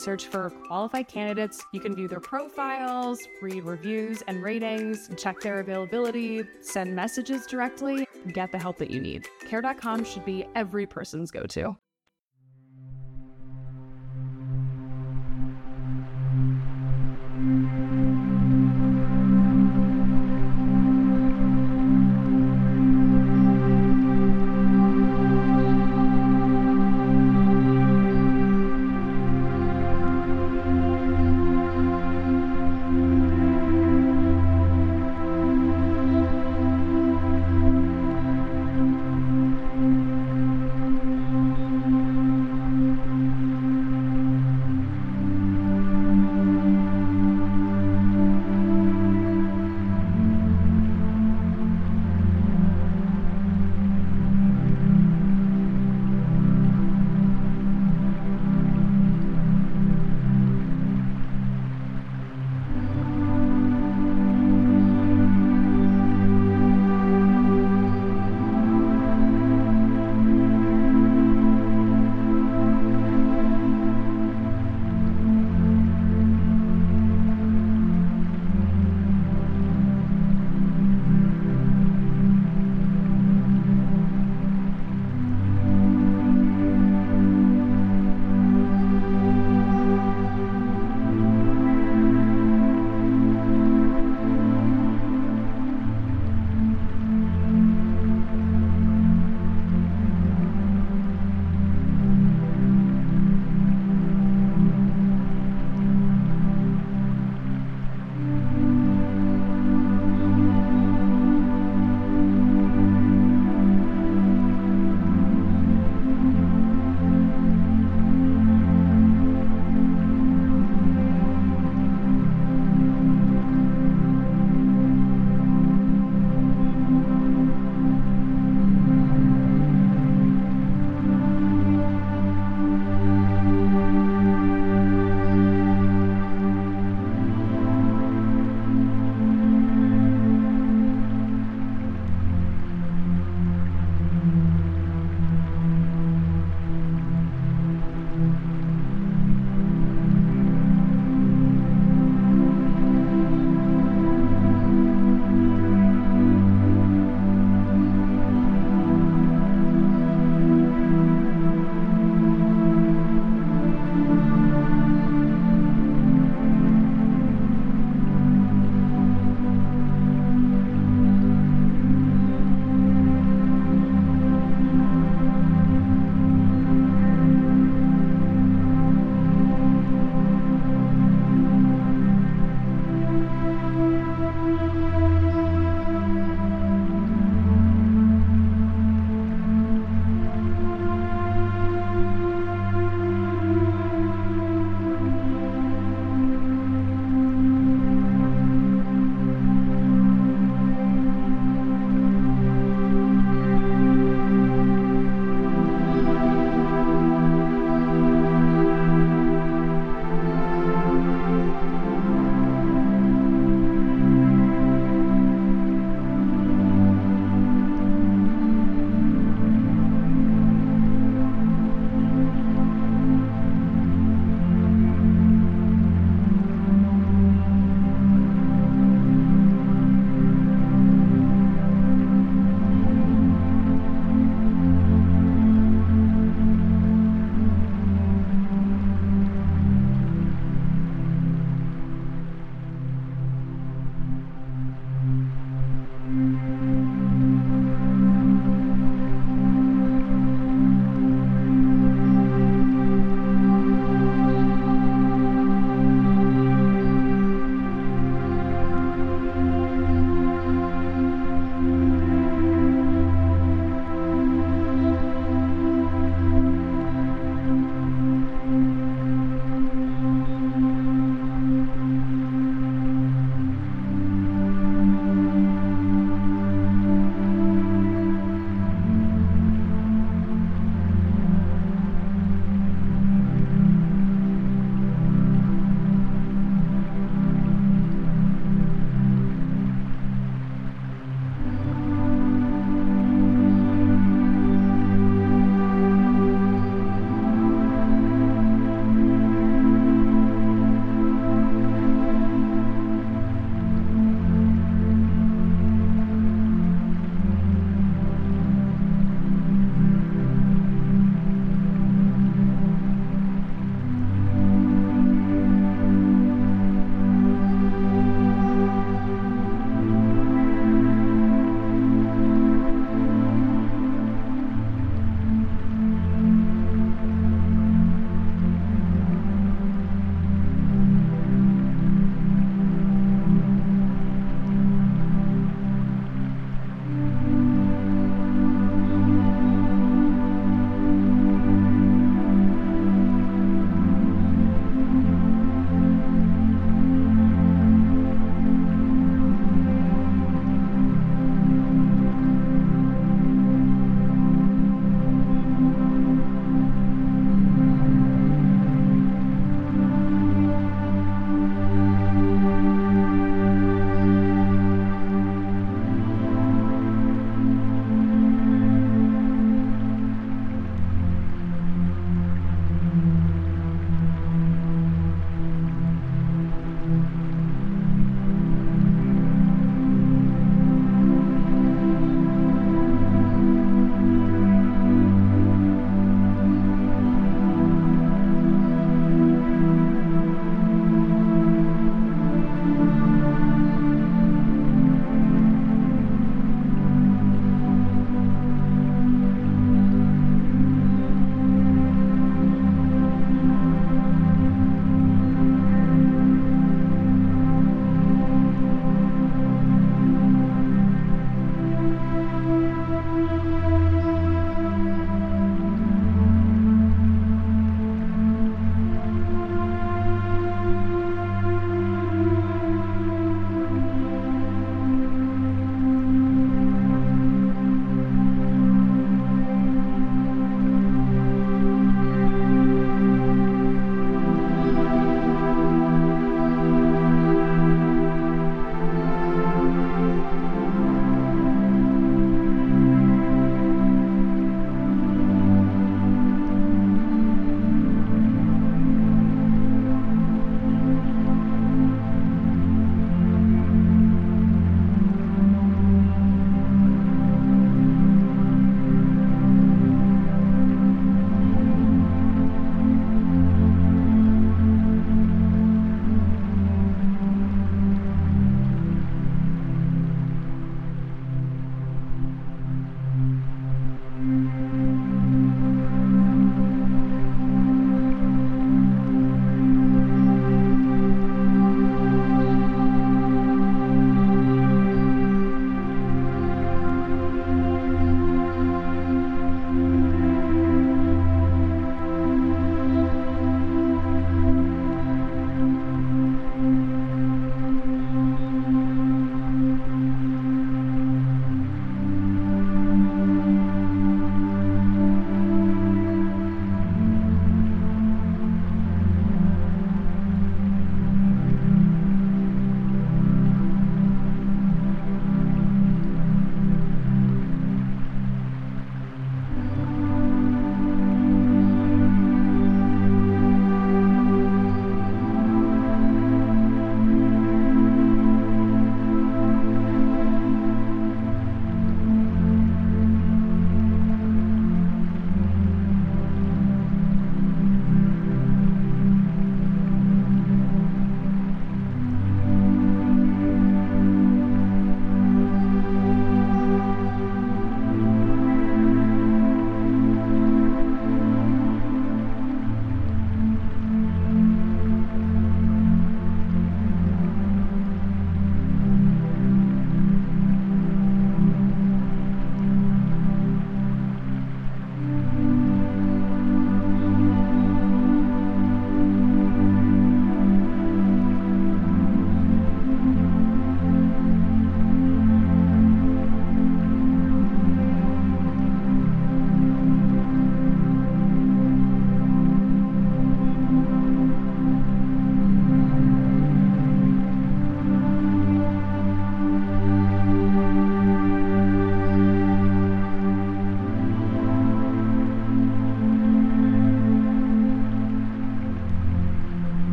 Search for qualified candidates. You can view their profiles, read reviews and ratings, check their availability, send messages directly, get the help that you need. Care.com should be every person's go to.